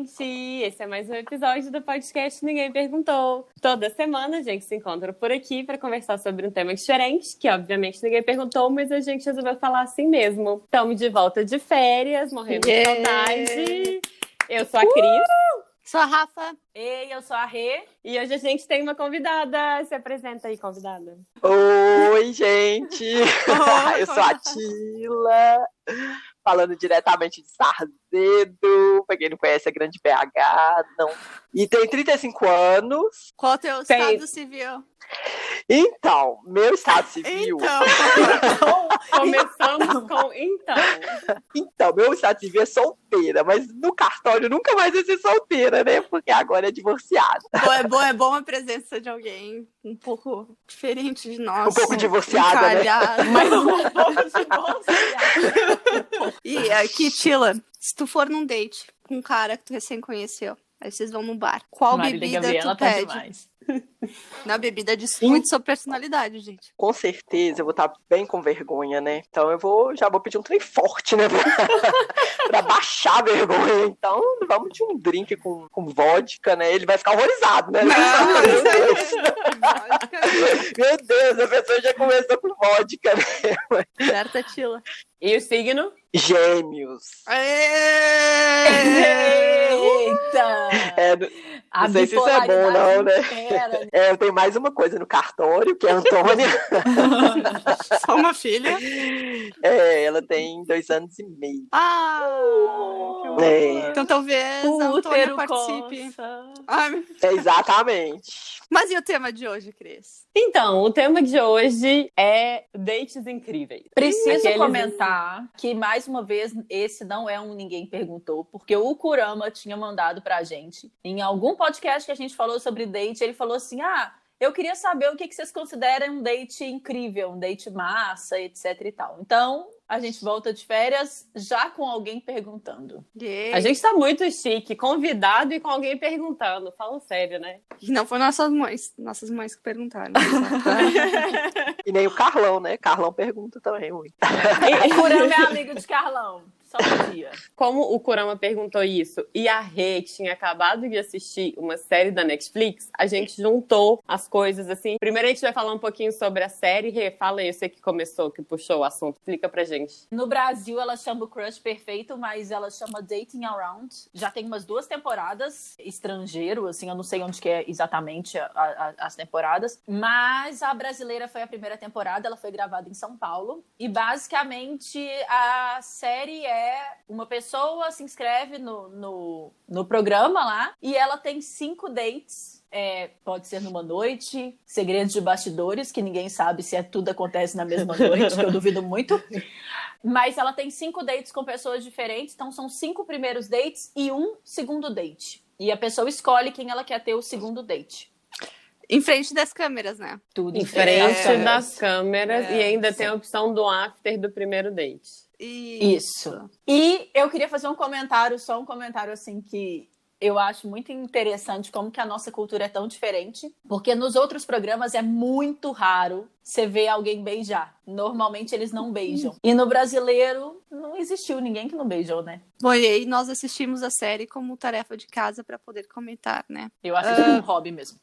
gente! Esse é mais um episódio do podcast Ninguém Perguntou. Toda semana a gente se encontra por aqui para conversar sobre um tema diferente, que obviamente ninguém perguntou, mas a gente resolveu falar assim mesmo. Estamos de volta de férias, morrendo yeah. de saudade. Eu sou a Cris. Uh! Sou a Rafa. Ei, eu sou a Rê. E hoje a gente tem uma convidada. Se apresenta aí, convidada. Oi, gente! eu sou a Tila falando diretamente de Sarzedo, pra quem não conhece a Grande BH, não. E tem 35 anos. Qual é o teu tem... estado civil? Então, meu estado civil. Então, começamos com então. Então, meu estado civil é solteira, mas no cartório nunca mais vai ser solteira, né? Porque agora é divorciada. Bom, é bom, é bom a presença de alguém um pouco diferente de nós. Um pouco divorciada, né? Mas um pouco divorciada. e aqui, Tila, se tu for num date com um cara que tu recém conheceu, aí vocês vão no bar, qual Maria bebida Gabriela tu tá pede? Demais. Na bebida diz muito sua personalidade, gente. Com certeza, eu vou estar bem com vergonha, né? Então eu vou, já vou pedir um trem forte, né? pra baixar a vergonha. Então, vamos de um drink com, com vodka, né? Ele vai ficar horrorizado, né? Não, meu, Deus. meu Deus, a pessoa já começou com vodka, né? Certa, Tila. E o signo? Gêmeos. Eita! É, não, não sei se isso é bom, não, né? É, eu tenho mais uma coisa no cartório, que é a Antônia. Só uma filha? É, ela tem dois anos e meio. Ah! É. Então talvez o a Antônia participe. Ai, é, exatamente. Mas e o tema de hoje, Cris? Então, o tema de hoje é dates incríveis. Preciso Aqueles... comentar que, mais uma vez, esse não é um Ninguém Perguntou, porque o Kurama tinha mandado pra gente. Em algum podcast que a gente falou sobre date, ele falou assim: ah. Eu queria saber o que vocês consideram um date incrível, um date massa, etc e tal. Então, a gente volta de férias já com alguém perguntando. Yeah. A gente tá muito chique, convidado e com alguém perguntando. Fala sério, né? E não foi nossas mães, nossas mães que perguntaram. e nem o Carlão, né? Carlão pergunta também muito. E, Curama é amigo de Carlão. Só. Como o Kurama perguntou isso e a Rê tinha acabado de assistir uma série da Netflix, a gente juntou as coisas assim. Primeiro a gente vai falar um pouquinho sobre a série. Rê, fala aí, você que começou, que puxou o assunto. Explica pra gente. No Brasil ela chama o Crush Perfeito, mas ela chama Dating Around. Já tem umas duas temporadas. Estrangeiro, assim, eu não sei onde que é exatamente a, a, as temporadas. Mas a brasileira foi a primeira temporada, ela foi gravada em São Paulo. E basicamente a série é é uma pessoa se inscreve no, no, no programa lá e ela tem cinco dates é, pode ser numa noite, segredos de bastidores, que ninguém sabe se é tudo acontece na mesma noite, que eu duvido muito. Mas ela tem cinco dates com pessoas diferentes, então são cinco primeiros dates e um segundo date. E a pessoa escolhe quem ela quer ter o segundo date. Em frente das câmeras, né? Tudo em frente é. das câmeras é, e ainda sim. tem a opção do after do primeiro date. Isso. E eu queria fazer um comentário, só um comentário assim que eu acho muito interessante como que a nossa cultura é tão diferente, porque nos outros programas é muito raro você ver alguém beijar. Normalmente eles não beijam. E no brasileiro não existiu ninguém que não beijou, né? Bom, e aí nós assistimos a série como tarefa de casa para poder comentar, né? Eu acho que é um hobby mesmo.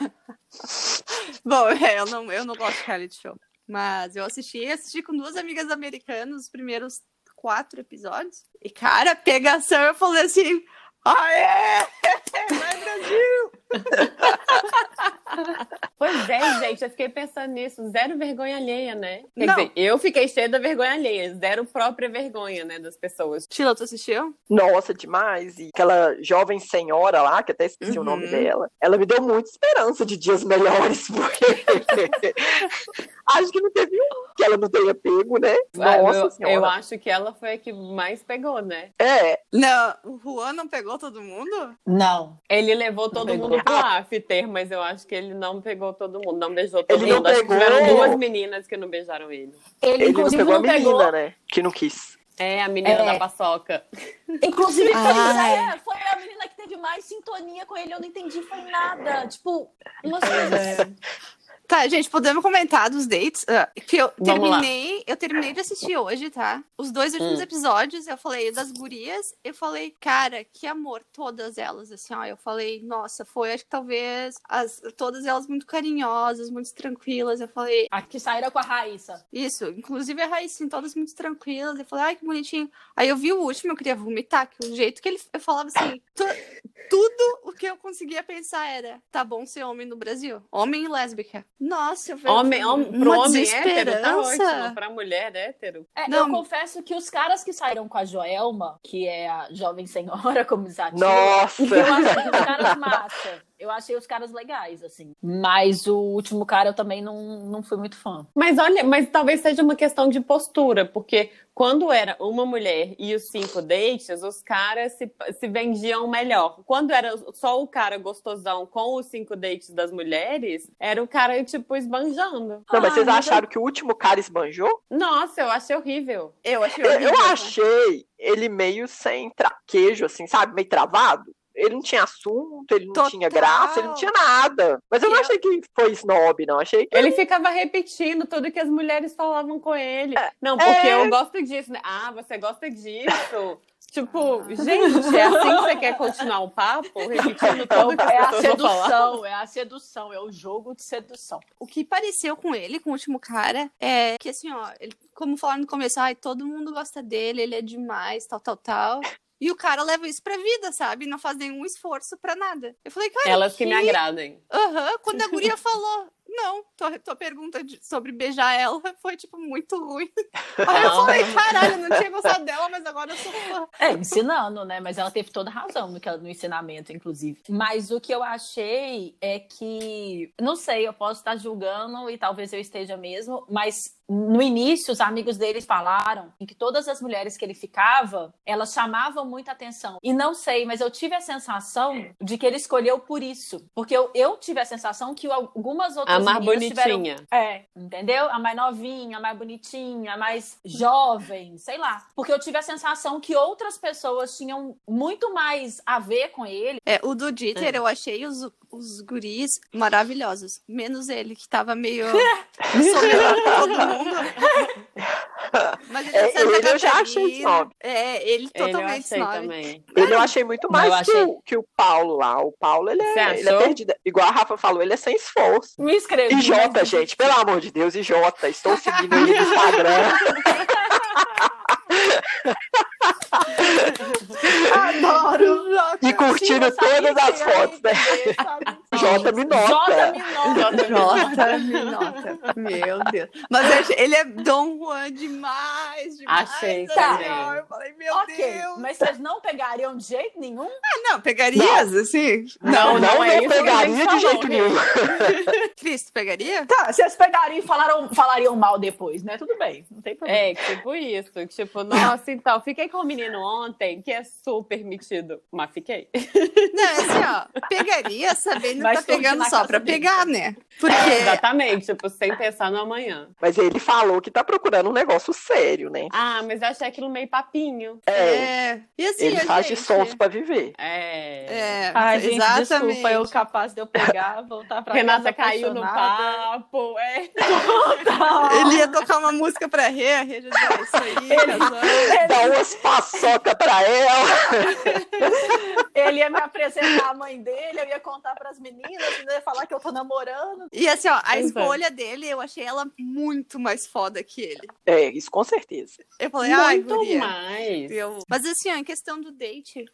Bom, é, eu não, eu não gosto de reality show. Mas eu assisti, assisti com duas amigas americanas os primeiros quatro episódios. E, cara, pegação, eu falei assim: Aê! Vai, Brasil! pois é, gente, eu fiquei pensando nisso. Zero vergonha alheia, né? Quer Não. dizer, eu fiquei cheia da vergonha alheia. Zero própria vergonha, né, das pessoas. Tila, tu assistiu? Nossa, demais. E aquela jovem senhora lá, que até esqueci uhum. o nome uhum. dela, ela me deu muita esperança de dias melhores, porque acho que não teve um que ela não tenha pego, né? Ah, Nossa eu, senhora. Eu acho que ela foi a que mais pegou, né? É. Não, o Juan não pegou todo mundo? Não. Ele levou todo mundo pro after, mas eu acho que ele não pegou todo mundo, não beijou todo ele mundo. Acho pegou... que tiveram duas meninas que não beijaram ele. Ele, ele inclusive, não pegou não a menina, pegou... né? Que não quis. É, a menina é. da paçoca. Inclusive, ah. é, foi a menina que teve mais sintonia com ele. Eu não entendi, foi nada. Tipo, umas coisas. É. Tá, gente, podemos comentar dos dates? Ah, que eu Vamos lá. terminei, eu terminei de assistir hoje, tá? Os dois últimos Hum. episódios, eu falei das gurias, eu falei, cara, que amor, todas elas, assim, ó. Eu falei, nossa, foi, acho que talvez as, todas elas muito carinhosas, muito tranquilas. Eu falei, A que saíram com a Raíssa. isso, inclusive a Raíssa, todas muito tranquilas. Eu falei, ai, que bonitinho. Aí eu vi o último, eu queria vomitar, que o jeito que ele eu falava assim, tu- tudo o que eu conseguia pensar era, tá bom ser homem no Brasil? Homem e lésbica. Nossa, eu falei, Homem, homem, pro uma homem hétero, tá ótimo. Pra mulher hétero. É, Não. eu confesso que os caras que saíram com a Joelma, que é a jovem senhora, como diz a tia, Nossa! eu achei os caras massa. Eu achei os caras legais, assim. Mas o último cara eu também não, não fui muito fã. Mas olha, mas talvez seja uma questão de postura, porque quando era uma mulher e os cinco dates, os caras se, se vendiam melhor. Quando era só o cara gostosão com os cinco dates das mulheres, era o cara, tipo, esbanjando. Não, mas Ah, vocês mas acharam que o último cara esbanjou? Nossa, eu achei horrível. Eu achei Eu, horrível. eu achei ele meio sem traquejo, assim, sabe? Meio travado. Ele não tinha assunto, ele não Total. tinha graça, ele não tinha nada. Mas eu não Eu- achei que foi snob, não. Achei que. Ele ficava repetindo tudo que as mulheres falavam com ele. Não, porque É. eu gosto disso, né? Ah, você gosta disso. Tipo, gente, é assim que você quer continuar o papo? Repetindo tudo que É a sedução, é a sedução, é o jogo de sedução. O que pareceu com ele, com o último cara, é que assim, ó, ele, como falaram no começo, ai, todo mundo gosta dele, ele é demais, tal, tal, tal. E o cara leva isso pra vida, sabe? Não faz nenhum esforço pra nada. Eu falei, cara. Elas que me agradem. Aham, quando a guria falou, não, tua, tua pergunta de- sobre beijar ela foi, tipo, muito ruim. Aí eu falei, caralho, eu não tinha gostado dela, mas agora eu sou fã. É, ensinando, né? Mas ela teve toda razão no, que no ensinamento, inclusive. Mas o que eu achei é que, não sei, eu posso estar julgando e talvez eu esteja mesmo, mas no início os amigos deles falaram que todas as mulheres que ele ficava, elas chamavam muita atenção. E não sei, mas eu tive a sensação de que ele escolheu por isso. Porque eu, eu tive a sensação que algumas outras A mais meninas tiveram bonitinha. é, entendeu? A mais novinha, a mais bonitinha, a mais jovem, sei lá. Porque eu tive a sensação que outras pessoas tinham muito mais a ver com ele. É, o do Dieter, eu achei os, os guris maravilhosos. Menos ele, que tava meio Mas ele, É, ele eu já achei snob. É, ele Ele eu totalmente achei snob. também. Ele eu achei muito mais eu que, achei- o, que o Paulo lá. O Paulo, ele é, ele é perdido. Igual a Rafa falou, ele é sem esforço. Me escreveu. E Jota, gente, pelo amor de Deus, Jota, estou seguindo ele no Instagram. Adoro! E curtindo todas as fotos, né? Jota me nota. Jota me nota. Jota, me nota. Meu Deus. Mas achei- ele é Dom Juan demais, demais. Achei também. ó, Eu falei, meu Ok, Deus. mas vocês não pegariam de jeito nenhum? Ah, não, pegarias, assim? Não, não, não é não a pegaria de jeito nenhum. Cristo, pegaria? Tá, vocês pegariam e falaram, falariam mal depois, né? Tudo bem, não tem problema. É, tipo isso. Tipo, nossa, então, fiquei com o menino ontem, que é super metido. Mas fiquei. Não, é assim, ó, pegaria sabendo que tá pegando só pra dele. pegar, né? Porque Exatamente, tipo, sem pensar no amanhã. Mas ele falou que tá procurando um negócio sério, né? Ah, mas eu achei aquilo meio papinho. É, é. E assim, ele a faz de gente- sons pra viver. É. É, Ai, gente, exatamente. desculpa, eu capaz de eu pegar, voltar pra Renata casa caiu no papo. É. Ele ia tocar uma música pra Rê, a Rê já "É isso aí, casou. Dá umas paçoca pra ela. Ele ia me apresentar a mãe dele, eu ia contar pras meninas, ainda ia falar que eu tô namorando. E assim, ó, a Pois é. escolha dele, eu achei ela muito mais foda que ele. É, isso com certeza. Eu falei, ai, Muito guria. mais. Eu- Mas assim, ó, em questão do date,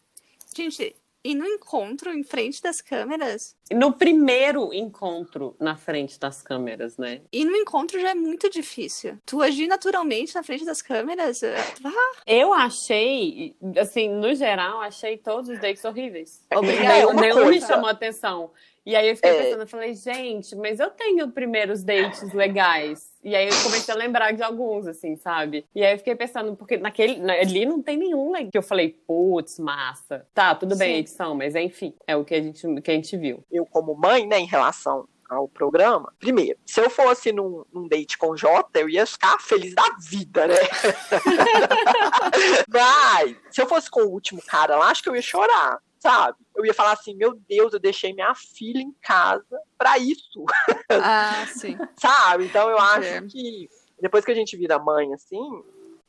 gente, e no encontro em frente das câmeras, No primeiro encontro na frente das câmeras, né? e no encontro já é muito difícil. Tu agir naturalmente na frente das câmeras, eh, ah, Eu achei, assim, no geral, achei todos os dates horríveis. Obrigada. Nenhum, me chamou atenção. E aí eu fiquei É. pensando, eu falei, gente, mas eu tenho primeiros dates legais. E aí eu comecei a lembrar de alguns, assim, sabe? E aí eu fiquei pensando, porque naquele, na- ali não tem nenhum legal. Que eu falei, putz, massa. Tá, tudo bem Sim. edição, mas enfim, é o que a gente, que a gente viu. Eu, como mãe, né, em relação ao programa, primeiro, se eu fosse num, num date com o Jota, eu ia ficar feliz da vida, né? Mas, se eu fosse com o último cara lá, acho que eu ia chorar. Sabe? Eu ia falar assim, meu Deus, eu deixei minha filha em casa pra isso, Ah, sim. sabe? Então eu acho É. que depois que a gente vira mãe, assim,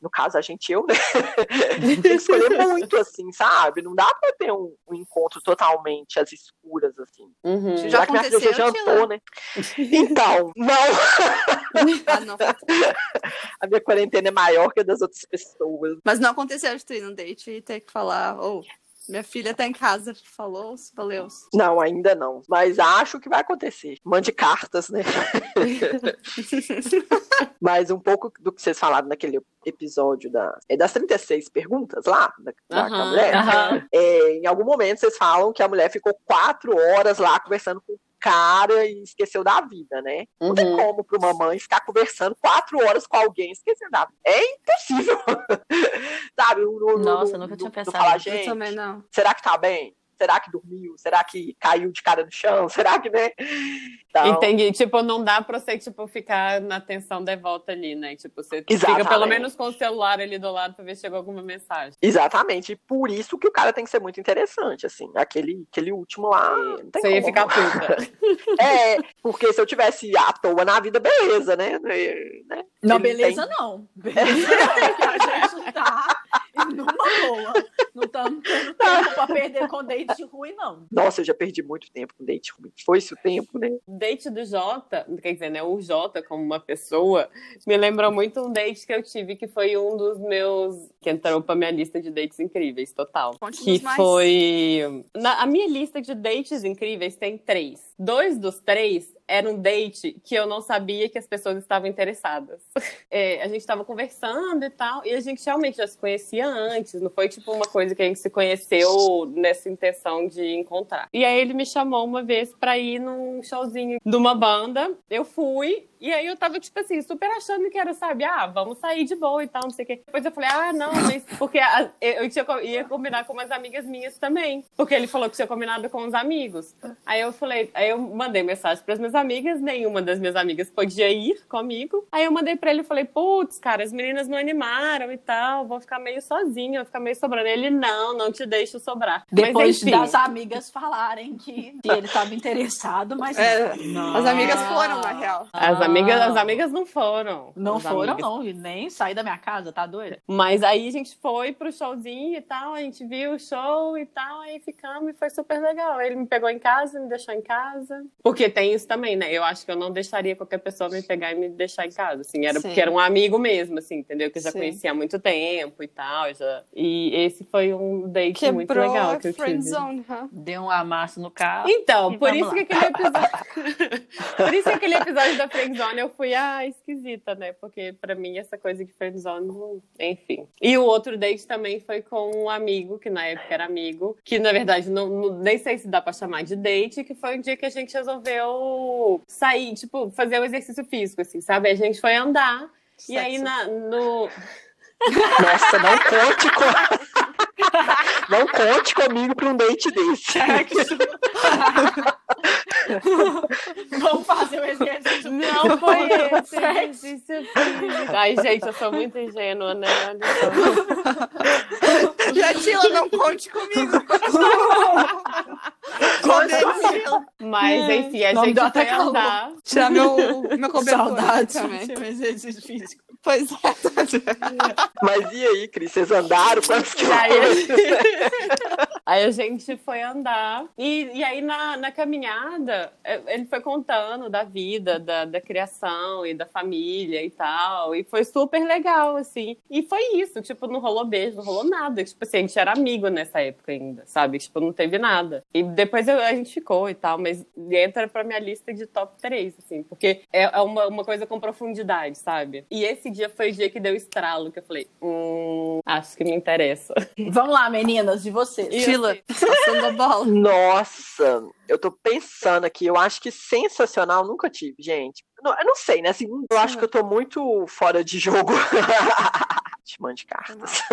no caso a gente, eu, né? tem que escolher muito, assim, sabe? Não dá pra ter um, um encontro totalmente às escuras, assim. Uhum. Já Já que minha filha já jantou, né? Então, não, Ah, não. a minha quarentena é maior que a das outras pessoas. Mas não aconteceu de tu ir num date e ter que falar, ô, minha filha tá em casa, falou, valeu. Não, ainda não. Mas acho que vai acontecer. Mande cartas, né? Mas um pouco do que vocês falaram naquele episódio da, é das 36 perguntas lá, da, da Aham, mulher. aham. É, em algum momento vocês falam que a mulher ficou quatro horas lá conversando com o cara e esqueceu da vida, né? Não tem Uhum. como para uma mãe ficar conversando quatro horas com alguém esquecendo da vida. É impossível. Sabe? No, no- Nossa, no- nunca tinha no- pensado falar, nisso. Eu gente, também não. será que tá bem? Será que dormiu? Será que caiu de cara no chão? Será que, né? Então, Entendi. Tipo, não dá pra você, tipo, ficar na atenção de volta ali, né? Tipo, você fica Exatamente. pelo menos com o celular ali do lado pra ver se chegou alguma mensagem. Exatamente. E por isso que o cara tem que ser muito interessante, assim. Aquele, aquele último lá. Não tem Você ia como. ficar puta. É, porque se eu tivesse à toa na vida, beleza, né? né? Não, Ele beleza não. Beleza não, a gente tá numa boa. Não estamos tendo tempo pra perder com date ruim, não. Nossa, eu já perdi muito tempo com date ruim. Foi-se o tempo, né? date do Jota, quer dizer, né? O Jota como uma pessoa, me lembrou muito um date que eu tive, que foi um dos meus. que entrou pra minha lista de dates incríveis, total. Conte-nos Que mais. foi. Na, a minha lista de dates incríveis tem três. Dois dos três era um date que eu não sabia que as pessoas estavam interessadas. É, a gente tava conversando e tal, e a gente realmente já se conhecia antes, não foi tipo uma coisa que a gente se conheceu nessa intenção de encontrar. E aí ele me chamou uma vez pra ir num showzinho de uma banda, eu fui, e aí eu tava, tipo assim, super achando que era, sabe, ah, vamos sair de boa e tal, não sei o quê. Depois eu falei, ah, não, mas porque a- eu tinha, ia combinar com umas amigas minhas também. Porque ele falou que tinha combinado com os amigos. Aí eu falei, aí eu mandei mensagem pras minhas amigas, nenhuma das minhas amigas podia ir comigo. Aí eu mandei pra ele e falei, putz, cara, as meninas não animaram e tal, vou ficar meio sozinha, vou ficar meio sobrando. Ele, não, não te deixo sobrar. Depois mas, enfim, das amigas falarem que, que ele estava interessado, mas. É, não. As amigas foram, na real. As. Amigas, as amigas não foram. Não As foram, amigas não. E nem sair da minha casa, tá doida? Mas aí a gente foi pro showzinho e tal, a gente viu o show e tal, aí ficamos e foi super legal. Ele me pegou em casa, me deixou em casa. Porque tem isso também, né? Eu acho que eu não deixaria qualquer pessoa me pegar e me deixar em casa, assim. Era Sim. porque era um amigo mesmo, assim, entendeu? Que eu já Sim. conhecia há muito tempo e tal. Já... E esse foi um date muito Quebrou legal a que eu friend tive. zone, hã? Deu um amasso no carro. Então, por isso lá. que aquele episódio. por isso que aquele episódio da Friendzone eu fui, ah, esquisita, né? Porque pra mim essa coisa de Friendzone, enfim. E o outro date também foi com um amigo, que na época era amigo, que na verdade não, não- nem sei se dá pra chamar de date, que foi um dia que a gente resolveu sair, tipo, fazer o exercício físico, assim, sabe? A gente foi andar. E aí Sexo. na, no. Nossa, não conte com. Não conte comigo pra um date desse. Vamos fazer o exercício. Não foi esse exercício físico. Ai, gente, eu sou muito ingênua, né? Olha só. Jatila, não conte comigo. Condene, Sheila. Mas, enfim, a gente calor. andar. Tirar meu, meu cobertor Saudades também. um exercício físico. Pois é. Mas e aí, Cris? Vocês andaram? Quantos aí, quilômetros? aí a gente foi andar. E, e aí, na, na caminhada, eh, ele foi contando da vida, da, da criação e da família e tal. E foi super legal, assim. E foi isso, tipo, não rolou beijo, não rolou nada. Tipo assim, a gente era amigo nessa época ainda, sabe? Tipo, não teve nada. E depois eu- a gente ficou e tal, mas entra pra minha lista de top 3, assim. Porque é, é uma, uma coisa com profundidade, sabe? E esse dia foi o dia que deu estralo, que eu falei, hum, acho que me interessa. Vamos lá, meninas, de vocês. Sheila, passando a bola. Nossa, eu tô pensando aqui. Eu acho que sensacional nunca tive, gente. Não- eu não sei, né? Assim, eu acho que eu tô muito fora de jogo. date, mande cartas.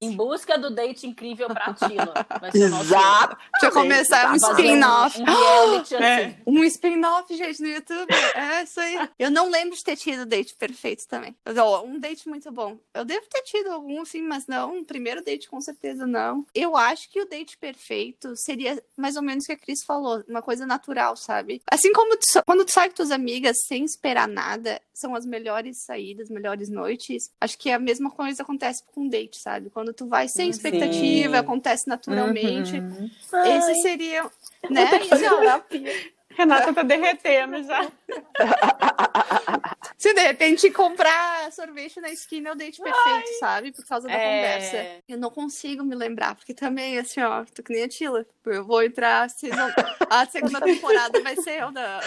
Em busca do date incrível pra Tila. Vai ser o nosso- Exato. Deixa eu começar um Exato. fazer spin-off. Um reality assim. É, um spin-off, gente, no YouTube. É isso aí. Eu não lembro de ter tido date perfeito também. Um date muito bom. Eu devo ter tido algum, sim, mas não. Um primeiro date, com certeza, não. Eu acho que o date perfeito seria mais ou menos o que a Cris falou. Uma coisa natural, sabe? Assim como tu quando tu sai com tuas amigas sem esperar nada, são as melhores saídas, melhores noites. Acho que a mesma coisa acontece com um date, sabe? Quando tu vai sem Sim. expectativa, acontece naturalmente. Uhum. Esse seria, né? Isso. Renata tá derretendo já. Se de repente comprar sorvete na esquina é o date perfeito, sabe? Por causa da É. conversa. Eu não consigo me lembrar, porque também, assim, ó, tô que nem a Tila. Eu vou entrar, season... a segunda temporada vai ser eu da...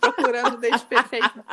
procurando o date perfeito.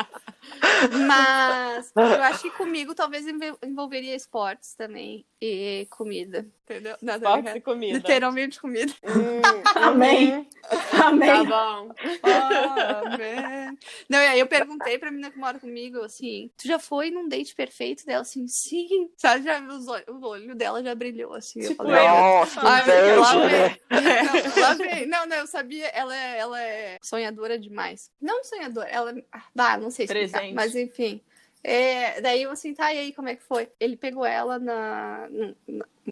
Mas eu acho que comigo talvez envol- envolveria esportes também e comida. Entendeu? Nada. Boxe e comida. Literalmente comida. Hum, Amém. Tá Amém. bom. Amém. Não, e aí eu perguntei pra menina que mora comigo, assim, tu já foi num date perfeito dela? Assim, sim. Sabe, já, os olhos- o olho dela já brilhou, assim. eu Tipo falei, eu. Nossa, que Ai, meu Deus, lá né? Não, lá vem. Não, não, eu sabia, ela é, ela é sonhadora demais. Não sonhadora, ela é. Ah, não sei explicar, Presente. mas enfim. É, daí eu assim, tá, e aí, como é que foi? Ele pegou ela na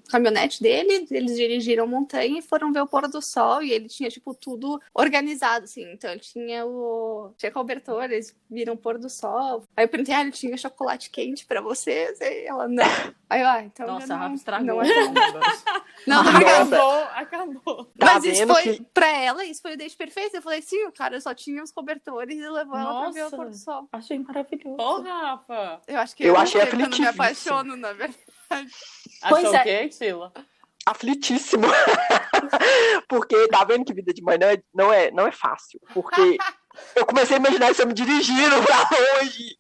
caminhonete dele, eles dirigiram a montanha e foram ver o pôr do sol, e ele tinha, tipo, tudo organizado, assim. Então, ele tinha o... Tinha cobertor, eles viram o pôr do sol. Aí eu perguntei, ah, ele tinha chocolate quente pra vocês? E ela, não. Aí eu, ah, então Nossa, não, Rafa estragou. não é negócio. Não, não, Nossa. Acabou, acabou. Tá mas isso foi, que- pra ela, isso foi o date perfeito. Eu falei, sim, o cara só tinha os cobertores e levou ela pra ver o Nossa. pôr do sol. Achei maravilhoso. Porra, Rafa. Eu acho que Eu não achei sei quando me aflitivo apaixono, na verdade. Pois Achou é. o quê, aflitíssimo. Porque tá vendo que vida de mãe não é, não é, não é fácil. Porque eu comecei a imaginar isso me dirigindo pra longe.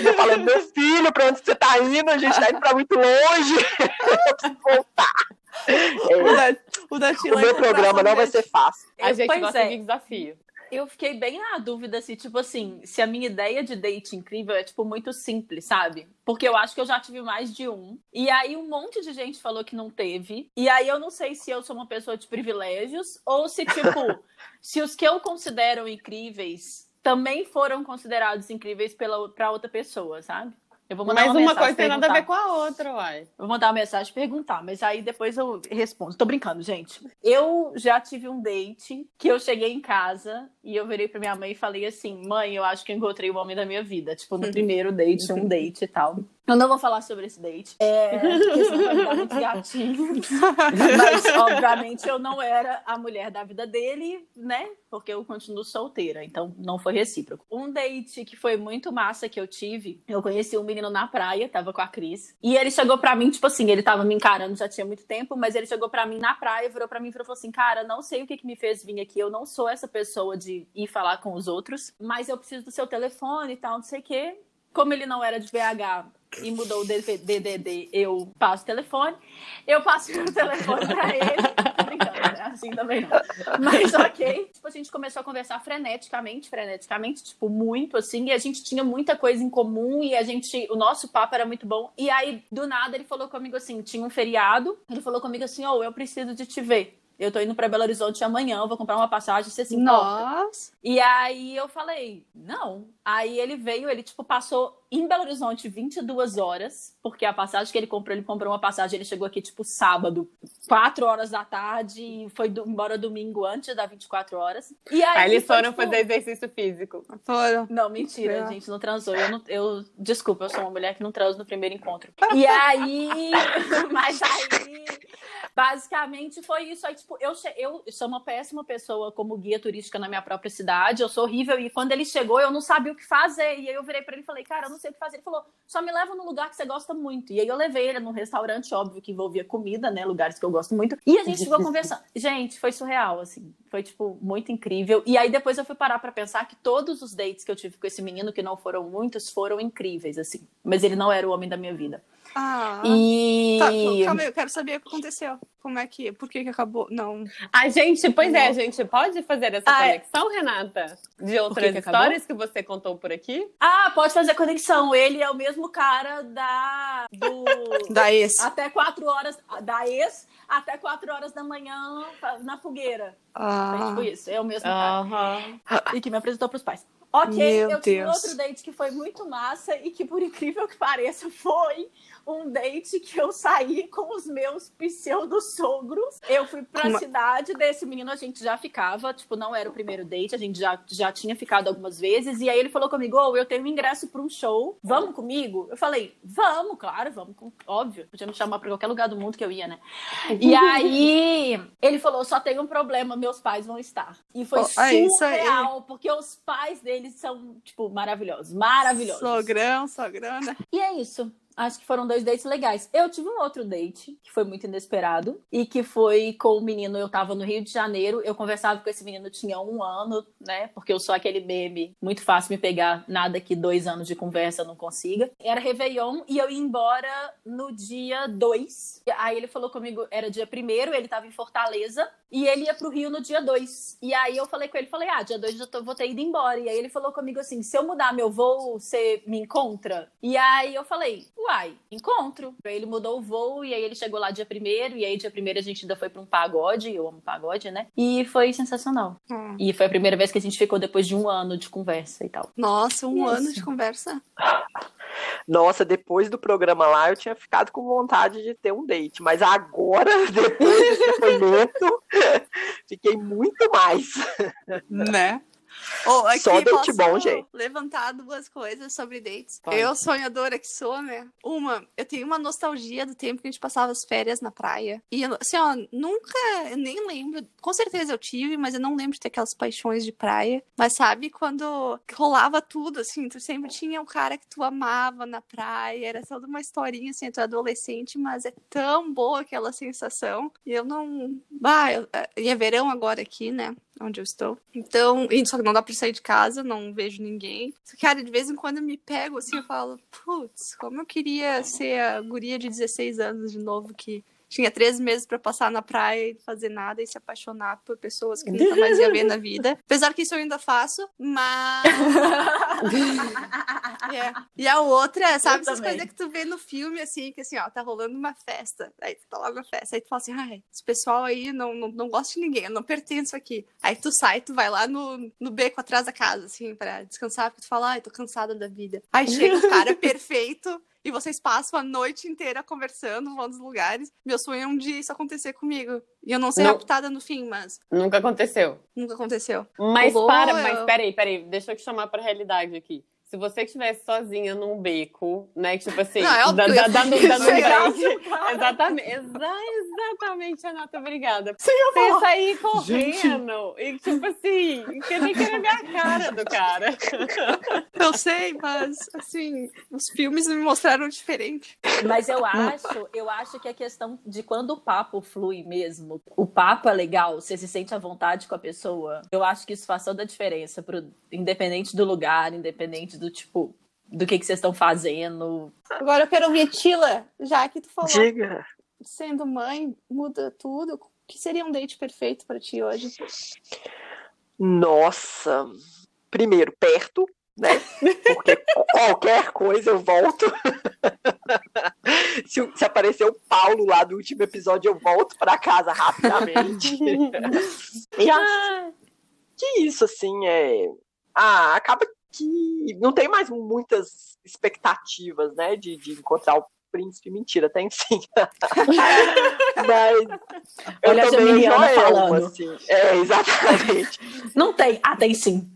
E eu falando, meu filho, pra onde você tá indo? A gente tá indo pra muito longe. Eu preciso voltar. O É, da, o da o meu programa não vai ser fácil. A gente pois gosta é. de desafio. Eu fiquei bem na dúvida se, tipo assim, se a minha ideia de date incrível é, tipo, muito simples, sabe? Porque eu acho que eu já tive mais de um. E aí um monte de gente falou que não teve. E aí eu não sei se eu sou uma pessoa de privilégios ou se, tipo, se os que eu considero incríveis também foram considerados incríveis pela, pra outra pessoa, sabe? Eu vou mandar Mas uma, uma coisa tem nada a ver com a outra, uai. Vou mandar uma mensagem e perguntar, mas aí depois eu respondo. Tô brincando, gente. Eu já tive um date que eu cheguei em casa e eu virei pra minha mãe e falei assim: mãe, eu acho que eu encontrei o homem da minha vida. Tipo, no primeiro date, um date e tal. Eu não vou falar sobre esse date, é, porque muitos gatinhos. Mas, obviamente, eu não era a mulher da vida dele, né? Porque eu continuo solteira, então não foi recíproco. Um date que foi muito massa que eu tive, eu conheci um menino na praia, tava com a Cris, e ele chegou pra mim, tipo assim, ele tava me encarando já tinha muito tempo, mas ele chegou pra mim na praia, virou pra mim e falou assim: Cara, não sei o que, que me fez vir aqui, eu não sou essa pessoa de ir falar com os outros, mas eu preciso do seu telefone e tal, não sei o quê. Como ele não era de BH e mudou o DDD, eu passo o telefone. Eu passo o telefone pra ele. Né? Assim também não. Mas ok. Tipo, a gente começou a conversar freneticamente, freneticamente, tipo, muito assim. E a gente tinha muita coisa em comum e a gente. O nosso papo era muito bom. E aí, do nada, ele falou comigo assim: tinha um feriado. Ele falou comigo assim: Ô, eu preciso de te ver. Eu tô indo pra Belo Horizonte amanhã, eu vou comprar uma passagem, você se importa? Nossa. E aí eu falei, não. Aí ele veio, ele tipo passou em Belo Horizonte 22 horas, porque a passagem que ele comprou, ele comprou uma passagem, ele chegou aqui tipo sábado, 4 horas da tarde, e foi do- embora domingo antes das 24 horas. E aí, Aí eles foi, foram tipo, fazer exercício físico. Foram. não, mentira, É. a gente não transou. Eu, não, eu, desculpa, eu sou uma mulher que não transo no primeiro encontro. E aí, mas aí, basicamente foi isso. Aí, tipo, eu, eu sou uma péssima pessoa como guia turística na minha própria cidade, eu sou horrível. E quando ele chegou, eu não sabia o que fazer. E aí eu virei pra ele e falei, cara, eu não sei o que fazer. Ele falou, só me leva num lugar que você gosta muito. E aí eu levei ele num restaurante, óbvio, que envolvia comida, né? Lugares que eu gosto muito. E a gente ficou conversando. Gente, foi surreal, assim. Foi, tipo, muito incrível. E aí depois eu fui parar pra pensar que todos os dates que eu tive com esse menino, que não foram muitos, foram incríveis, assim. Mas ele não era o homem da minha vida. Ah. E. Tá, calma aí, eu quero saber o que aconteceu. Como é que. Por que, que acabou? Não. A gente, pois é, a gente pode fazer essa Ah, é. conexão, Renata? De que outras que acabou? histórias que você contou por aqui? Ah, pode fazer a conexão. Ele é o mesmo cara da. Do. Da ex. até quatro horas. Da ex, até quatro horas da manhã na fogueira. Foi Ah. tipo isso. É o mesmo cara. Aham. E que me apresentou pros pais. Ok, Meu eu tive Deus. outro date que foi muito massa e que, por incrível que pareça, foi um date que eu saí com os meus pseudo-sogros. Eu fui pra Como- cidade desse menino, a gente já ficava, tipo, não era o primeiro date, a gente já, já tinha ficado algumas vezes. E aí ele falou comigo: Ô, eu tenho um ingresso pra um show, vamos comigo? Eu falei: vamos, claro, vamos, com- óbvio. Podia me chamar pra qualquer lugar do mundo que eu ia, né? E aí ele falou: só tem um problema, meus pais vão estar. E foi Oh, é surreal, porque os pais deles são, tipo, maravilhosos. Maravilhosos. Sogrão, sogrona. E é isso. Acho que foram dois dates legais. Eu tive um outro date que foi muito inesperado e que foi com o menino. Eu tava no Rio de Janeiro. Eu conversava com esse menino tinha um ano, né? Porque eu sou aquele meme muito fácil me pegar. Nada que dois anos de conversa não consiga. Era Réveillon e eu ia embora no dia 2. Aí ele falou comigo, era dia primeiro, ele tava em Fortaleza e ele ia pro Rio no dia 2. E aí eu falei com ele, falei, ah, dia 2 eu tô- vou ter ido embora. E aí ele falou comigo assim: se eu mudar meu voo, você me encontra? E aí eu falei, uai, encontro. Aí ele mudou o voo e aí ele chegou lá dia primeiro. E aí dia primeiro a gente ainda foi pra um pagode, eu amo pagode, né? E foi sensacional. Hum. E foi a primeira vez que a gente ficou depois de um ano de conversa e tal. Nossa, um Isso. ano de conversa. Nossa, depois do programa lá, eu tinha ficado com vontade de ter um date. Mas agora, depois desse depoimento, fiquei muito mais. Né? Oh, aqui Só date bom, gente. levantar duas coisas sobre dates. Pode. Eu, sonhadora que sou, né? Uma, eu tenho uma nostalgia do tempo que a gente passava as férias na praia. E, assim, ó, nunca, eu nem lembro. Com certeza eu tive, mas eu não lembro de ter aquelas paixões de praia. Mas sabe quando rolava tudo, assim, tu sempre tinha um cara que tu amava na praia. Era toda uma historinha, assim, tu é adolescente, mas é tão boa aquela sensação. E eu não. Bah, eu- e é verão agora aqui, né? Onde eu estou. Então, só que não dá pra sair de casa, não vejo ninguém. Cara, de vez em quando eu me pego assim, eu falo, putz, como eu queria ser a guria de 16 anos de novo que tinha três meses pra passar na praia e fazer nada e se apaixonar por pessoas que nunca mais ia ver na vida. Apesar que isso eu ainda faço, mas. É. E a outra, sabe Eu essas também. coisas que tu vê no filme, assim, que assim, ó, tá rolando uma festa. Aí tu tá lá na festa, aí tu fala assim, ai, esse pessoal aí não, não, não gosta de ninguém, eu não pertenço aqui. Aí tu sai, tu vai lá no, no beco atrás da casa, assim, pra descansar, porque tu fala, ai, tô cansada da vida. Aí chega o cara perfeito. E vocês passam a noite inteira conversando, vão nos lugares. Meu sonho é um dia isso acontecer comigo. E eu não ser Não. raptada no fim, mas Nunca aconteceu. nunca aconteceu. Mas Rolou, para, eu- mas peraí, peraí, deixa eu te chamar pra realidade aqui. Se você estivesse sozinha num beco, né, que tipo assim, Não, é da- que eu da- um eu break. Exatamente, exa- exatamente, Renata, obrigada. Você ia sair correndo e tipo assim, queria querer ver a cara do cara. Eu sei, mas, assim, os filmes me mostraram diferente. Mas eu acho, eu acho que a questão de quando o papo flui mesmo, o papo é legal, você se sente à vontade com a pessoa, eu acho que isso faz toda a diferença, pro, independente do lugar, independente do tipo, do que, que vocês estão fazendo. Agora eu quero ouvir Tila, já que tu falou, Diga. sendo mãe, muda tudo. O que seria um date perfeito pra ti hoje? Nossa. Primeiro, perto, né? Porque qualquer coisa eu volto. se, se aparecer o Paulo lá do último episódio, eu volto pra casa rapidamente. e acho que isso, assim, é. Ah, acaba que não tem mais muitas expectativas, né? De, de encontrar o príncipe. Mentira, tem sim. Mas. eu Olha a também Joelma, falando. assim. É, exatamente. Não tem, ah, tem sim.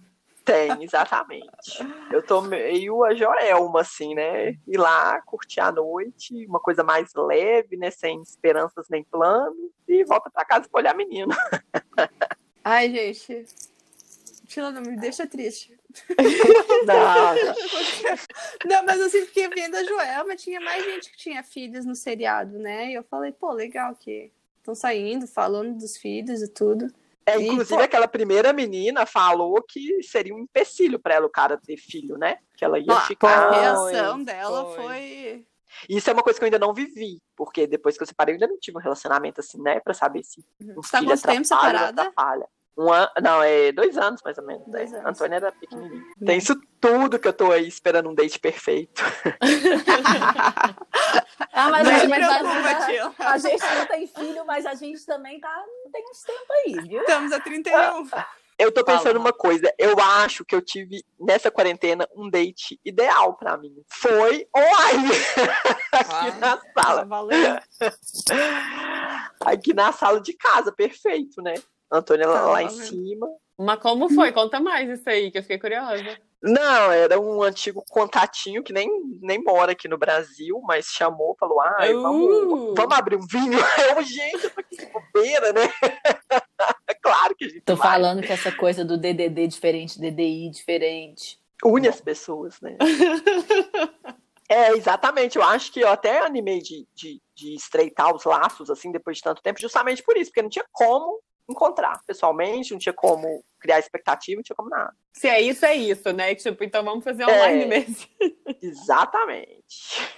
Tem, exatamente. Eu tô meio a Joelma, assim, né? Ir lá, curtir a noite, uma coisa mais leve, né? Sem esperanças nem planos, e volta pra casa pra olhar menino. Ai, gente. Tila, não me deixa triste. Não, Não, mas assim, porque vendo a Joelma, tinha mais gente que tinha filhos no seriado, né? E eu falei, pô, legal que estão saindo, falando dos filhos e tudo. É, E, inclusive, pô- aquela primeira menina falou que seria um empecilho pra ela o cara ter filho, né? Que ela ia Ó, ficar. a reação Foi, dela foi. foi. Isso é uma coisa que eu ainda não vivi, porque depois que eu separei, eu ainda não tive um relacionamento assim, né? Pra saber se um Você tá filho quanto tempo separada? atrapalha. Um ano, não, é dois anos mais ou menos. Dois né? anos. Antônia era pequenininho. Tem isso tudo que eu tô aí esperando um date perfeito. Ah, mas, mas, mas a, a gente não tem filho, mas a gente também tá, tem uns tempos aí, viu? Estamos a 31. Eu tô pensando uma coisa, eu acho que eu tive nessa quarentena um date ideal pra mim. Foi online aqui na Tá sala. valendo. Aqui na sala de casa, perfeito, né? Antônia lá, Tá lá em cima. Mas como foi? Conta mais isso aí, que eu fiquei curiosa. Não, era um antigo contatinho que nem, nem mora aqui no Brasil, mas chamou, falou: ai, vamos, Uh. vamos abrir um vinho. Eu, gente, eu tô aqui de bobeira, né? claro que a gente Tô vai. falando que essa coisa do DDD diferente, DDI diferente. une as pessoas, né? é, exatamente. Eu acho que eu até animei de, de, de estreitar os laços, assim, depois de tanto tempo, justamente por isso, porque não tinha como encontrar pessoalmente, não tinha como criar expectativa, não tinha como nada. Se é isso, é isso, né? Tipo, então vamos fazer online É. mesmo. Exatamente.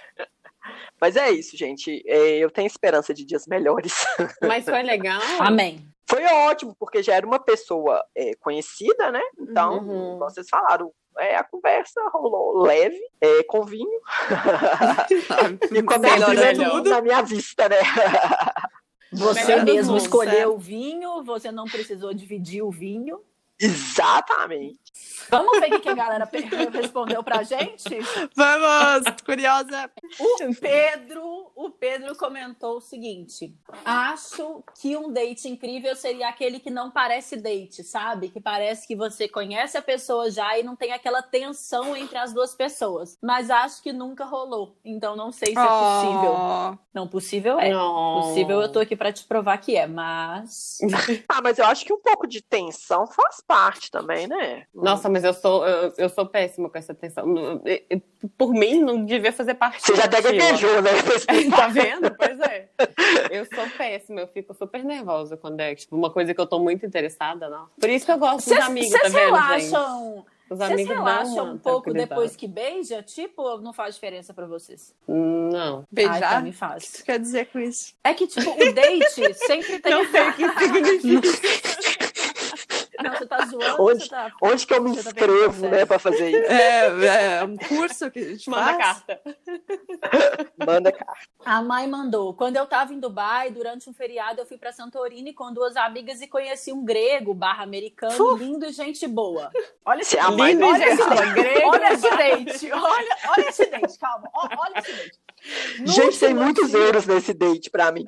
Mas é isso, gente. É, eu tenho esperança de dias melhores. Mas foi legal. Amém. Foi ótimo, porque já era uma pessoa é, conhecida, né? Então, Uhum. vocês falaram, é, a conversa rolou leve, é, com vinho. E com a Melhor é tudo na minha vista, né? Você mesmo mundos, escolheu o vinho, você não precisou dividir o vinho. Exatamente. Vamos ver o que a galera respondeu pra gente? Vamos, curiosa. O Pedro, o Pedro comentou o seguinte: acho que um date incrível seria aquele que não parece date, sabe? Que parece que você conhece a pessoa já e não tem aquela tensão entre as duas pessoas. Mas acho que nunca rolou. Então não sei se é possível. Oh. Não, possível é. Não. Possível, eu tô aqui pra te provar que é, mas. Ah, mas eu acho que um pouco de tensão faz parte também, né? Nossa, mas eu sou, eu, eu sou péssima com essa atenção. Por mim, não devia fazer parte Você já até gaguejou, né? Tá vendo? Pois é. Eu sou péssima, eu fico super nervosa quando é tipo, uma coisa que eu tô muito interessada, não. Por isso que eu gosto dos amigos, tá Vocês vendo, gente? relaxam, Os vocês amigos dão relaxam um pouco depois que beija? Tipo, não faz diferença pra vocês? Não. Ai, Beijar? pra mim O que faz. você quer dizer com isso? É que, tipo, o date sempre tem. Não sei o que significa. Não, você tá zoando? Onde- Você tá... Onde que eu me tá inscrevo, pensando né, pra fazer isso? É, é um curso que a gente Manda faz. carta. Manda cá. A mãe mandou. Quando eu tava em Dubai, durante um feriado, eu fui pra Santorini com duas amigas e conheci um grego barra americano, lindo e gente boa. Olha esse mãe Lindo, olha gente. grego. Olha esse date. Olha, olha esse date, calma. Olha esse date. No Gente, tem muitos dia- euros nesse date pra mim.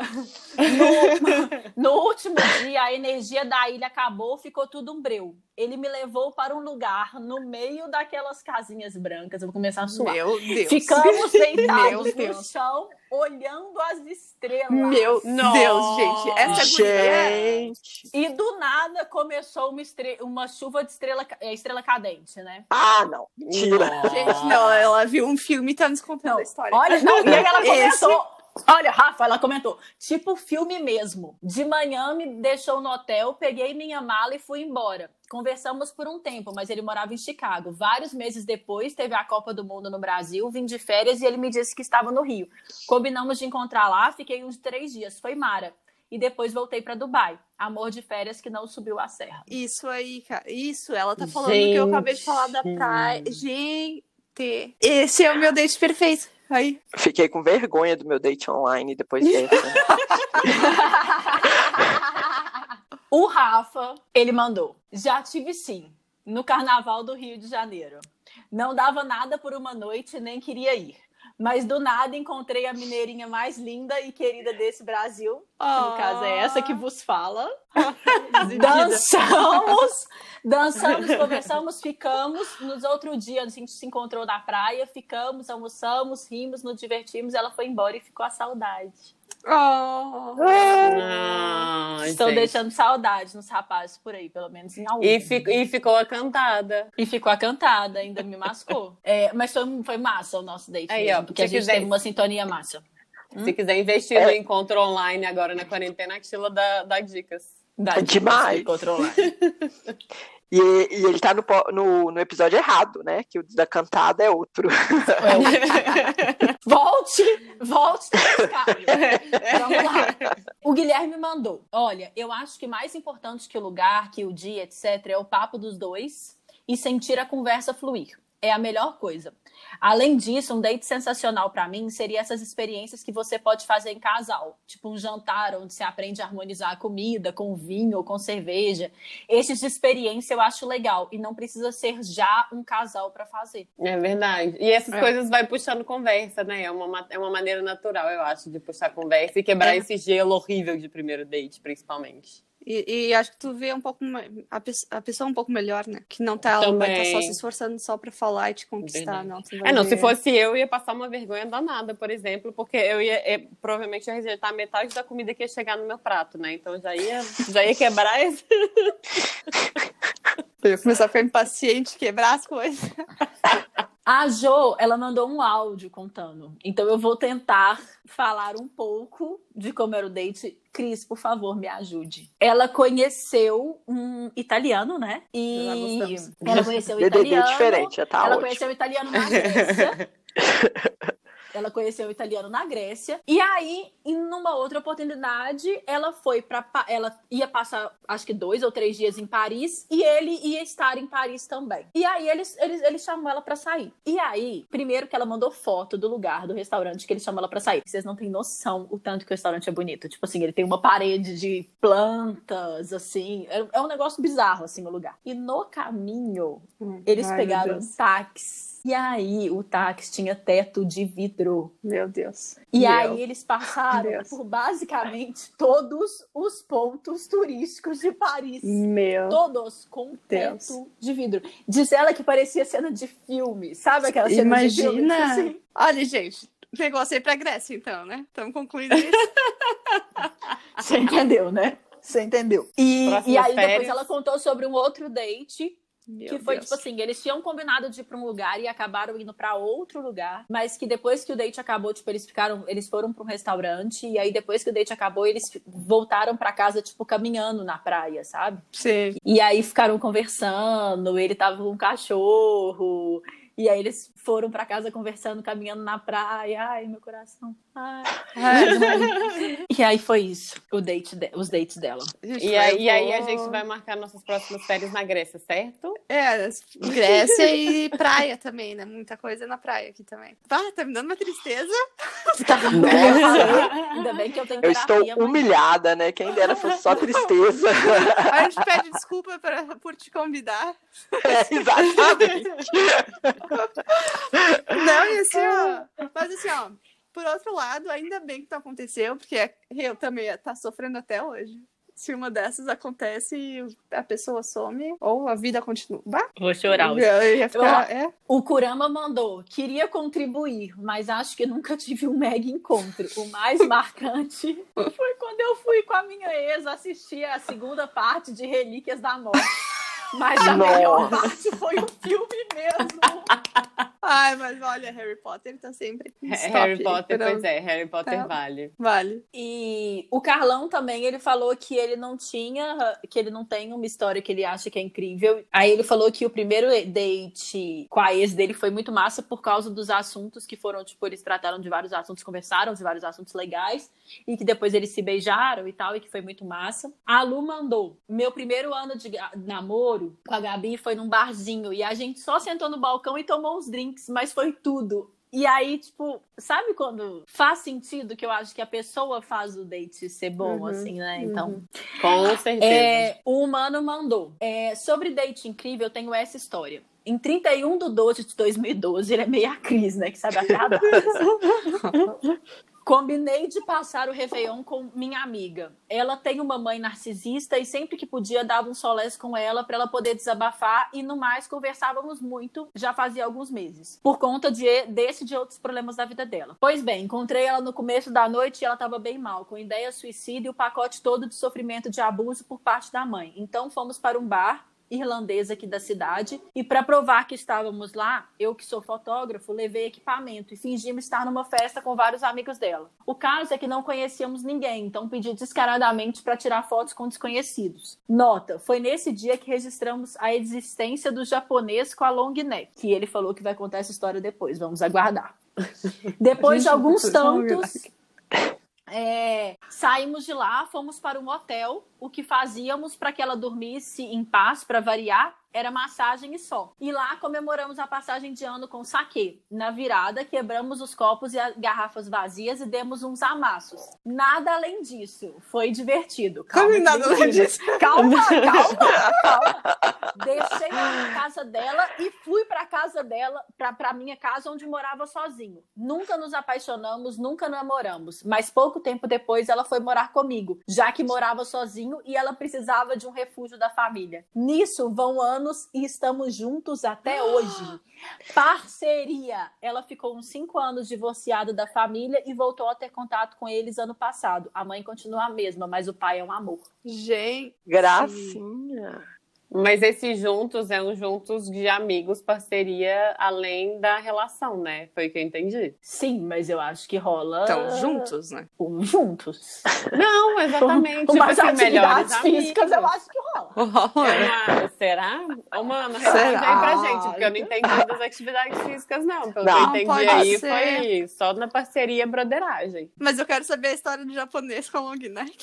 No, no último dia, a energia da ilha acabou, ficou tudo um breu. Ele me levou para um lugar no meio daquelas casinhas brancas. Eu vou começar a suar. Meu Deus. Ficamos deitados no Deus. chão, olhando as estrelas. Meu Nossa. Deus, gente. Essa guria... Gente. E do nada começou uma, estre- uma chuva de estrela, é, estrela cadente, né? Ah, não. Mentira. Gente, não, ela viu um filme e tá nos contando Não, a história. Olha, não, e aí ela Esse- comentou. Olha, Rafa, ela comentou, tipo filme mesmo. De manhã me deixou no hotel, peguei minha mala e fui embora. Conversamos por um tempo, mas ele morava em Chicago. Vários meses depois, teve a Copa do Mundo no Brasil, vim de férias e ele me disse que estava no Rio. Combinamos de encontrar lá, fiquei uns três dias, foi Mara. E depois voltei para Dubai. Amor de férias que não subiu a serra. Isso aí, cara. Isso, ela tá falando que eu acabei de falar da Gente. praia. Gente, esse é o meu date perfeito. Aí. Fiquei com vergonha do meu date online depois dessa. O Rafa, ele mandou. Já tive sim, no carnaval do Rio de Janeiro. Não dava nada por uma noite, nem queria ir. Mas do nada encontrei a mineirinha mais linda e querida desse Brasil, no caso é essa que vos fala. Dançamos, dançamos, conversamos, ficamos. Nos outro dia a gente se encontrou na praia, ficamos, almoçamos, rimos, nos divertimos. Ela foi embora e ficou a saudade. Oh. Ah, Estou gente. deixando saudade nos rapazes por aí, pelo menos em alguns. E, fi- e ficou a cantada. E ficou a cantada, ainda me mascou. É, mas foi, foi massa o nosso date Aí, mesmo, ó, porque a gente quiser- teve uma sintonia massa. Se quiser investir no encontro online agora na quarentena, a Tila dá, dá dicas. Da Demais. Encontro online. E, e ele tá no, no, no episódio errado, né? Que o da cantada é outro. Volte, volte, Carlos. Vamos lá. O Guilherme mandou. Olha, eu acho que mais importante que o lugar, que o dia, etc., é o papo dos dois e sentir a conversa fluir. É a melhor coisa. Além disso, um date sensacional pra mim seria essas experiências que você pode fazer em casal, tipo um jantar onde você aprende a harmonizar a comida com vinho ou com cerveja. Esses de experiência eu acho legal e não precisa ser já um casal pra fazer. É verdade. E essas É. coisas vai puxando conversa, né? É uma, ma- é uma maneira natural, eu acho, de puxar conversa e quebrar É. esse gelo horrível de primeiro date, principalmente. E, e acho que tu vê um pouco a, a pessoa um pouco melhor, né? Que não tá, ela vai estar só Também. se esforçando só pra falar e te conquistar, Verdade. não. É, não, ver- se fosse eu, ia passar uma vergonha danada, por exemplo, porque eu ia, eh, provavelmente ia rejeitar metade da comida que ia chegar no meu prato, né? Então já ia, já ia quebrar esse. Eu ia começar a ficar impaciente, quebrar as coisas. A Jo, ela mandou um áudio contando. Então eu vou tentar falar um pouco de como era o date. Cris, por favor, me ajude. Ela conheceu um italiano, né? E ela conheceu o DDD italiano. diferente, já tá ela ótimo. conheceu o italiano na Grécia. Ela conheceu o italiano na Grécia. E aí, em numa outra oportunidade, ela foi para ela ia passar acho que dois ou três dias em Paris e ele ia estar em Paris também. E aí eles ele, ele chamou ela pra sair. E aí, primeiro que ela mandou foto do lugar do restaurante que ele chamou ela pra sair. Vocês não têm noção o tanto que o restaurante é bonito. Tipo assim, ele tem uma parede de plantas assim, é, é um negócio bizarro assim o lugar. E no caminho, eles Ai, meu pegaram um táxi. E aí, o táxi tinha teto de vidro. Meu Deus. E Meu. aí, eles passaram Deus. por basicamente todos os pontos turísticos de Paris. Meu. Todos com Deus. teto de vidro. Diz ela que parecia cena de filme. Sabe aquela cena de filme? Imagina. Assim, Olha, gente, negócio aí pra Grécia, então, né? Estamos concluindo isso. Você entendeu, né? Você entendeu. E, e aí, depois férias. ela contou sobre um outro date Meu que foi Deus. tipo assim, eles tinham combinado de ir pra um lugar e acabaram indo pra outro lugar, mas que depois que o date acabou, tipo, eles ficaram, eles foram pra um restaurante e aí depois que o date acabou, eles voltaram pra casa tipo caminhando na praia, sabe? Sim. E aí ficaram conversando, ele tava com um cachorro, e aí eles foram pra casa conversando, caminhando na praia. Ai, meu coração. Ai. E aí foi isso, o date de- os dates dela. E aí, e aí a gente vai marcar nossas próximas férias na Grécia, certo? É, Grécia e praia também, né? Muita coisa na praia aqui também. Tá, tá me dando uma tristeza. Nossa, Ainda bem que eu tenho eu estou mas- humilhada, né? Quem dera fosse só tristeza. A gente pede desculpa pra, por te convidar. É, exatamente. Não, e assim, ó. Mas assim, ó. Por outro lado, ainda bem que isso aconteceu, porque eu também tá sofrendo até hoje. Se uma dessas acontece e a pessoa some, ou a vida continua. Bah, Vou chorar. eu ia ficar. É. O Kurama mandou, queria contribuir, mas acho que nunca tive um mega encontro. O mais marcante foi quando eu fui com a minha ex assistir a segunda parte de Relíquias da Morte. Mas a Nossa. melhor parte foi o filme mesmo. Ai, mas olha, Harry Potter tá sempre. em É, Harry Potter, pra- pois é, Harry Potter vale. Vale. E o Carlão também, ele falou que ele não tinha, que ele não tem uma história que ele acha que é incrível. Aí ele falou que o primeiro date com a ex dele foi muito massa por causa dos assuntos que foram, tipo, eles trataram de vários assuntos, conversaram de vários assuntos legais e que depois eles se beijaram e tal, e que foi muito massa. A Lu mandou: meu primeiro ano de ga- com a Gabi foi num barzinho e a gente só sentou no balcão e tomou uns drinks, mas foi tudo. E aí, tipo, sabe quando faz sentido que eu acho que a pessoa faz o date ser bom, Uhum, assim, né? Então, Com certeza. é, o humano mandou. É, sobre date incrível, eu tenho essa história. Em 31 de 12 de 2012, ele é meio a Cris, né? Que sabe a cada. Combinei de passar o Réveillon com minha amiga. Ela tem uma mãe narcisista e sempre que podia dava um solés com ela para ela poder desabafar e no mais conversávamos muito, já fazia alguns meses, por conta de, desse e de outros problemas da vida dela. Pois bem, encontrei ela no começo da noite e ela estava bem mal, com ideia suicida e o pacote todo de sofrimento de abuso por parte da mãe. Então fomos para um bar irlandesa aqui da cidade. E para provar que estávamos lá, eu que sou fotógrafo, levei equipamento e fingimos estar numa festa com vários amigos dela. O caso é que não conhecíamos ninguém, então pedi descaradamente para tirar fotos com desconhecidos. Nota, foi nesse dia que registramos a existência do japonês com a long neck, que ele falou que vai contar essa história depois. Vamos aguardar. Depois de alguns tantos, é, saímos de lá, fomos para um hotel. O que fazíamos para que ela dormisse em paz, para variar, era massagem e só. E lá comemoramos a passagem de ano com saque. Na virada, quebramos os copos e as garrafas vazias e demos uns amassos. Nada além disso. Foi divertido. Calma, Como nada além disso? Calma, calma, calma. Deixei na casa dela e fui para casa dela, para para minha casa onde morava sozinho. Nunca nos apaixonamos, nunca namoramos, mas pouco tempo depois ela foi morar comigo, já que morava sozinho e ela precisava de um refúgio da família. Nisso vão anos e estamos juntos até hoje. Parceria. Ela ficou uns cinco anos divorciada da família e voltou a ter contato com eles ano passado. A mãe continua a mesma, mas o pai é um amor. Gente. Gracinha. Mas esses juntos é um juntos de amigos, parceria, além da relação, né? Foi o que eu entendi. Sim, mas eu acho que rola. Estão juntos, né? Um juntos. Não, exatamente. Umas tipo assim, melhores atividades físicas eu amigos. acho que rola. É uma- será? Ô, mano, Será? responde aí pra gente, porque eu não entendi das atividades físicas, não. Pelo Não, que eu entendi aí, ser. foi só na parceria broderagem. Mas eu quero saber a história do japonês com a long neck.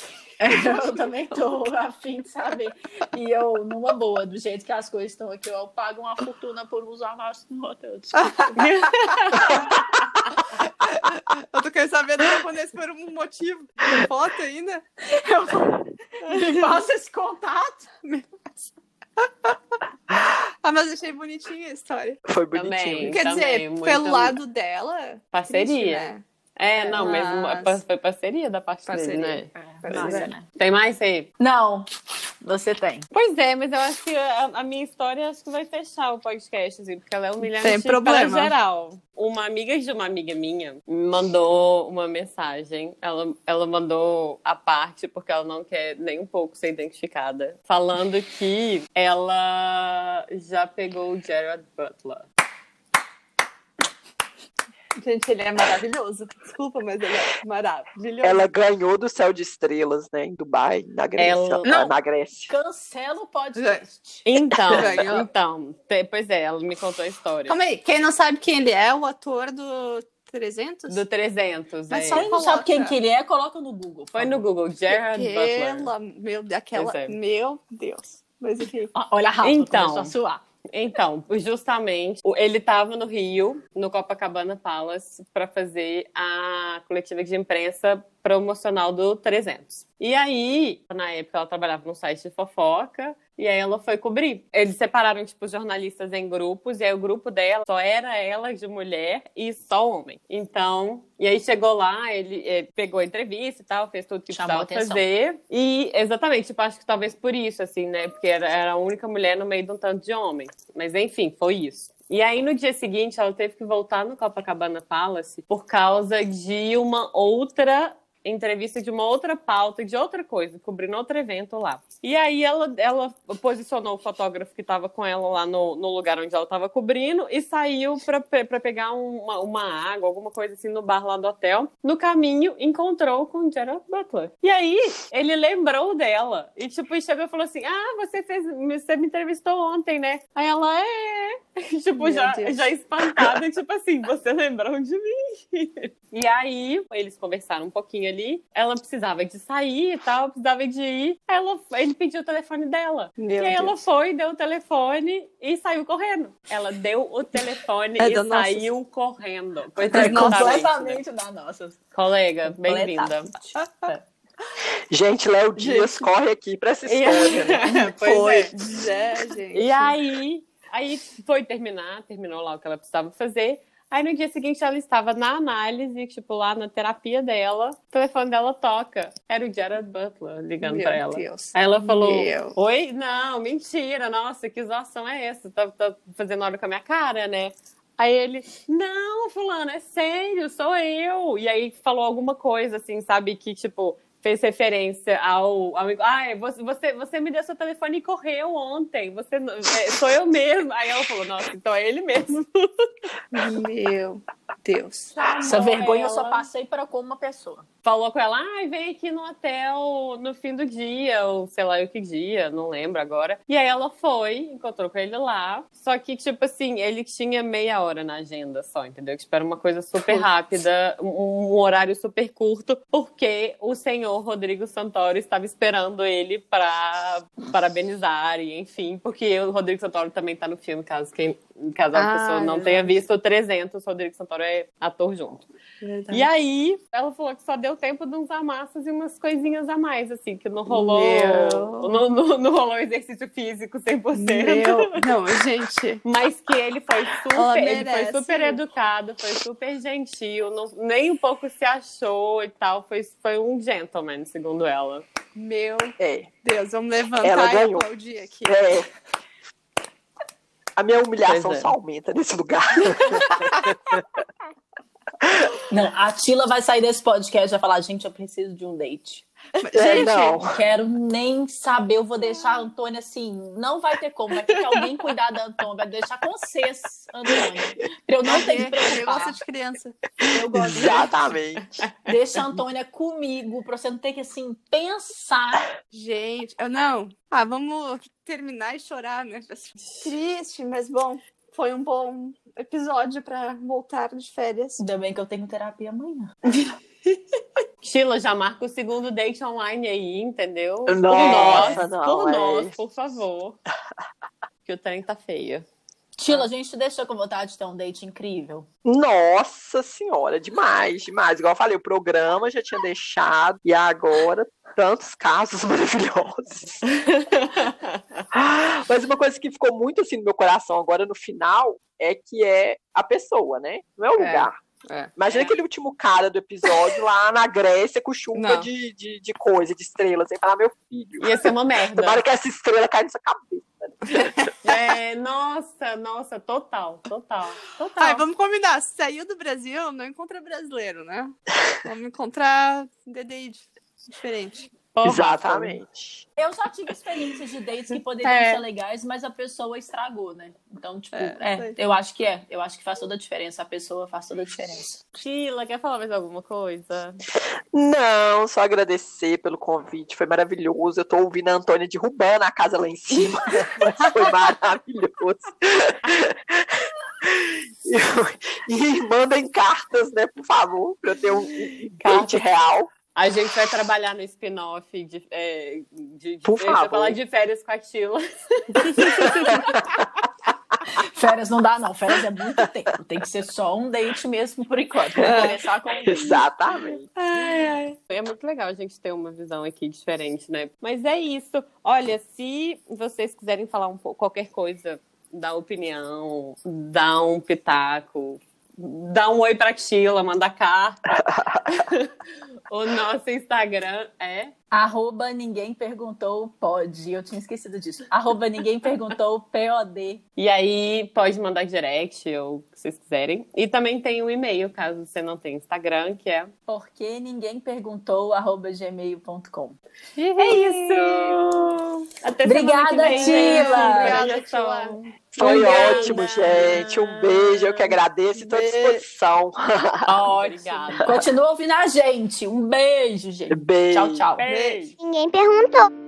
Eu também tô a fim de saber. E eu, numa boa, do jeito que as coisas estão aqui, eu pago uma fortuna por usar mais no hotel. Desculpa. Eu tô querendo saber do japonês por um motivo. Tem foto ainda? Me passa esse contato. Ah, mas achei bonitinha a história. Foi Também. bonitinho. Quer Também, dizer, muito- pelo lado dela. Parceria. triste, né? É, não, mas foi parceria da parte Parceria. dele, né? Parceria. né? Tem mais aí? Não, você tem. Pois é, mas eu acho que a, a minha história acho que vai fechar o podcast, assim, porque ela é humilhante Tem problema. para geral. Uma amiga de uma amiga minha me mandou uma mensagem. Ela, ela mandou a parte, porque ela não quer nem um pouco ser identificada, falando que ela já pegou o Gerard Butler. Gente, ele é maravilhoso. Desculpa, mas ele é maravilhoso. Ela ganhou do céu de estrelas, né? Em Dubai, na Grécia. Ela- ah, Na Grécia. Cancela o podcast. Então, Ganhou. então, pois é, ela me contou a história. Calma aí, quem não sabe quem ele é, o ator do 300? Do 300, Mas é. só Quem não sabe quem que ele é, coloca no Google. Foi no Google, Gerard Butler. Aquela, meu, aquela, Pois é. meu Deus. Mas enfim. Olha a Rafa, Então. começou a suar. Então, justamente, ele estava no Rio, no Copacabana Palace, para fazer a coletiva de imprensa promocional do 300. E aí, na época, ela trabalhava num site de fofoca, e aí ela foi cobrir. Eles separaram, tipo, jornalistas em grupos, e aí o grupo dela só era ela de mulher e só homem. Então, e aí chegou lá, ele eh, pegou a entrevista e tal, fez tudo que Chamou precisava fazer. E, exatamente, tipo, acho que talvez por isso, assim, né? Porque era, era a única mulher no meio de um tanto de homens. Mas, enfim, foi isso. E aí, no dia seguinte, ela teve que voltar no Copacabana Palace por causa de uma outra entrevista de uma outra pauta, de outra coisa, cobrindo outro evento lá. E aí ela, ela posicionou o fotógrafo que estava com ela lá no, no lugar onde ela estava cobrindo e saiu para pegar uma, uma água, alguma coisa assim no bar lá do hotel. No caminho, encontrou com o Gerard Butler. E aí, ele lembrou dela. E tipo, chegou e falou assim: Ah, você fez. Você me entrevistou ontem, né? Aí ela, é. tipo, Meu já, Deus. já espantada, tipo assim, você lembrou de mim. E aí, eles conversaram um pouquinho ali. Ela precisava de sair e tal, precisava de ir. Ela, ele pediu o telefone dela. Meu e aí ela Deus. foi, deu o telefone e saiu correndo. Ela deu o telefone É e saiu correndo. Pois É completamente da nossa. Colega, bem-vinda. Gente, Léo Dias corre aqui pra essa história. né? Pois Foi. é. É, gente. E aí, aí foi terminar, terminou lá o que ela precisava fazer. Aí no dia seguinte ela estava na análise, tipo, lá na terapia dela, o telefone dela toca. Era o Gerard Butler ligando Meu pra ela. Deus. Aí ela falou: Meu. Oi? Não, mentira, nossa, que zoação é essa? Tá, tá fazendo hora com a minha cara, né? Aí ele, não, fulano, é sério, sou eu. E aí falou alguma coisa, assim, sabe, que, tipo, fez referência ao amigo. Ah, você, você, você me deu seu telefone e correu ontem. Você é, sou eu mesmo. Aí ela falou, nossa, então é ele mesmo. Meu Deus. Essa vergonha eu só ela. passei para com uma pessoa. Falou com ela, ai, vem aqui no hotel no fim do dia, ou sei lá o que dia, não lembro agora. E aí ela foi, encontrou com ele lá. Só que, tipo assim, ele tinha meia hora na agenda só, entendeu? Que espera uma coisa super rápida, um, um horário super curto, porque o senhor Rodrigo Santoro estava esperando ele para parabenizar, e enfim, porque o Rodrigo Santoro também tá no filme, caso quem caso a Ah, pessoa não verdade. tenha visto o 300, o Rodrigo Santoro é ator junto. E aí, ela falou que só deu tempo de uns amassos e umas coisinhas a mais, assim, que não rolou. Não, não, não rolou exercício físico 100%. Meu, não, gente. Mas que ele foi super, ele foi super educado, foi super gentil, não- nem um pouco se achou e tal. Foi, foi um gentleman, segundo ela. Meu É, Deus, vamos levantar Ela e aplaudir aqui. é. A minha humilhação é. só aumenta nesse lugar. Não, a Tila vai sair desse podcast e vai falar, gente, eu preciso de um date. É, Gente, não. Quero nem saber, eu vou deixar a Antônia assim, não vai ter como, vai ter que alguém cuidar da Antônia, vai deixar com vocês, Antônia. Pra eu não ter que eu gosto de criança. Eu gosto de Exatamente. Deixa a Antônia comigo, pra você não ter que, assim, pensar. Gente, eu não. Ah, vamos terminar e chorar, né? Triste, mas bom. Foi um bom episódio pra voltar de férias. Ainda bem que eu tenho terapia amanhã. Sheila, já marca o segundo date online aí, entendeu? por Nossa, nós, não, por é. nós, por favor. Que o trem tá feio. Tila, a gente te deixou com vontade de ter um date incrível. Nossa senhora, demais, demais. Igual eu falei, o programa já tinha deixado, e agora tantos casos maravilhosos. Mas uma coisa que ficou muito assim no meu coração agora no final é que é a pessoa, né? Não é o É, lugar. É. Imagina aquele último cara do episódio lá na Grécia com chuva Não. de, de, de coisa, de estrelas. Sem falar, meu filho. Ia ser uma merda. Tomara que essa estrela caia na sua cabeça. É, nossa, nossa, total, total, total. Ai, vamos combinar. Se saiu do Brasil, não encontra brasileiro, né? Vamos encontrar DDI dif- diferente. Porra, Exatamente. Eu já tive experiências de dates que poderiam É. ser legais, mas a pessoa estragou, né? Então, tipo, É, é, eu acho que é. Eu acho que faz toda a diferença. A pessoa faz toda a diferença. Sheila, quer falar mais alguma coisa? Não, só agradecer pelo convite, foi maravilhoso. Eu tô ouvindo a Antônia derrubando a casa lá em cima, mas foi maravilhoso. E, e mandem cartas, né, por favor, pra eu ter um um date real. A gente vai trabalhar no spin-off de, é, de, de, Por favor. falar de férias com a Sheila. Férias não dá, não. Férias é muito tempo. Tem que ser só um date mesmo, por enquanto. Vamos começar com um. Exatamente. É muito legal a gente ter uma visão aqui diferente, né? Mas é isso. Olha, se vocês quiserem falar um pouco, qualquer coisa, dar opinião, dar um pitaco, dar um oi pra Sheila, mandar carta. o nosso Instagram é Arroba ninguém perguntou pode. Eu tinha esquecido disso. Arroba ninguém perguntou POD. E aí pode mandar direct ou que vocês quiserem. E também tem o e-mail, caso você não tenha Instagram, que é. Porque ninguém perguntou gmail.com. É isso! Até semana Obrigada. Tila. Obrigada, Tila. Foi Obrigada. ótimo, gente. Um beijo, eu que agradeço e tô à disposição. Obrigada. Continua ouvindo a gente. Um beijo, gente. Beijo. Tchau, tchau. Beijo. Ninguém perguntou.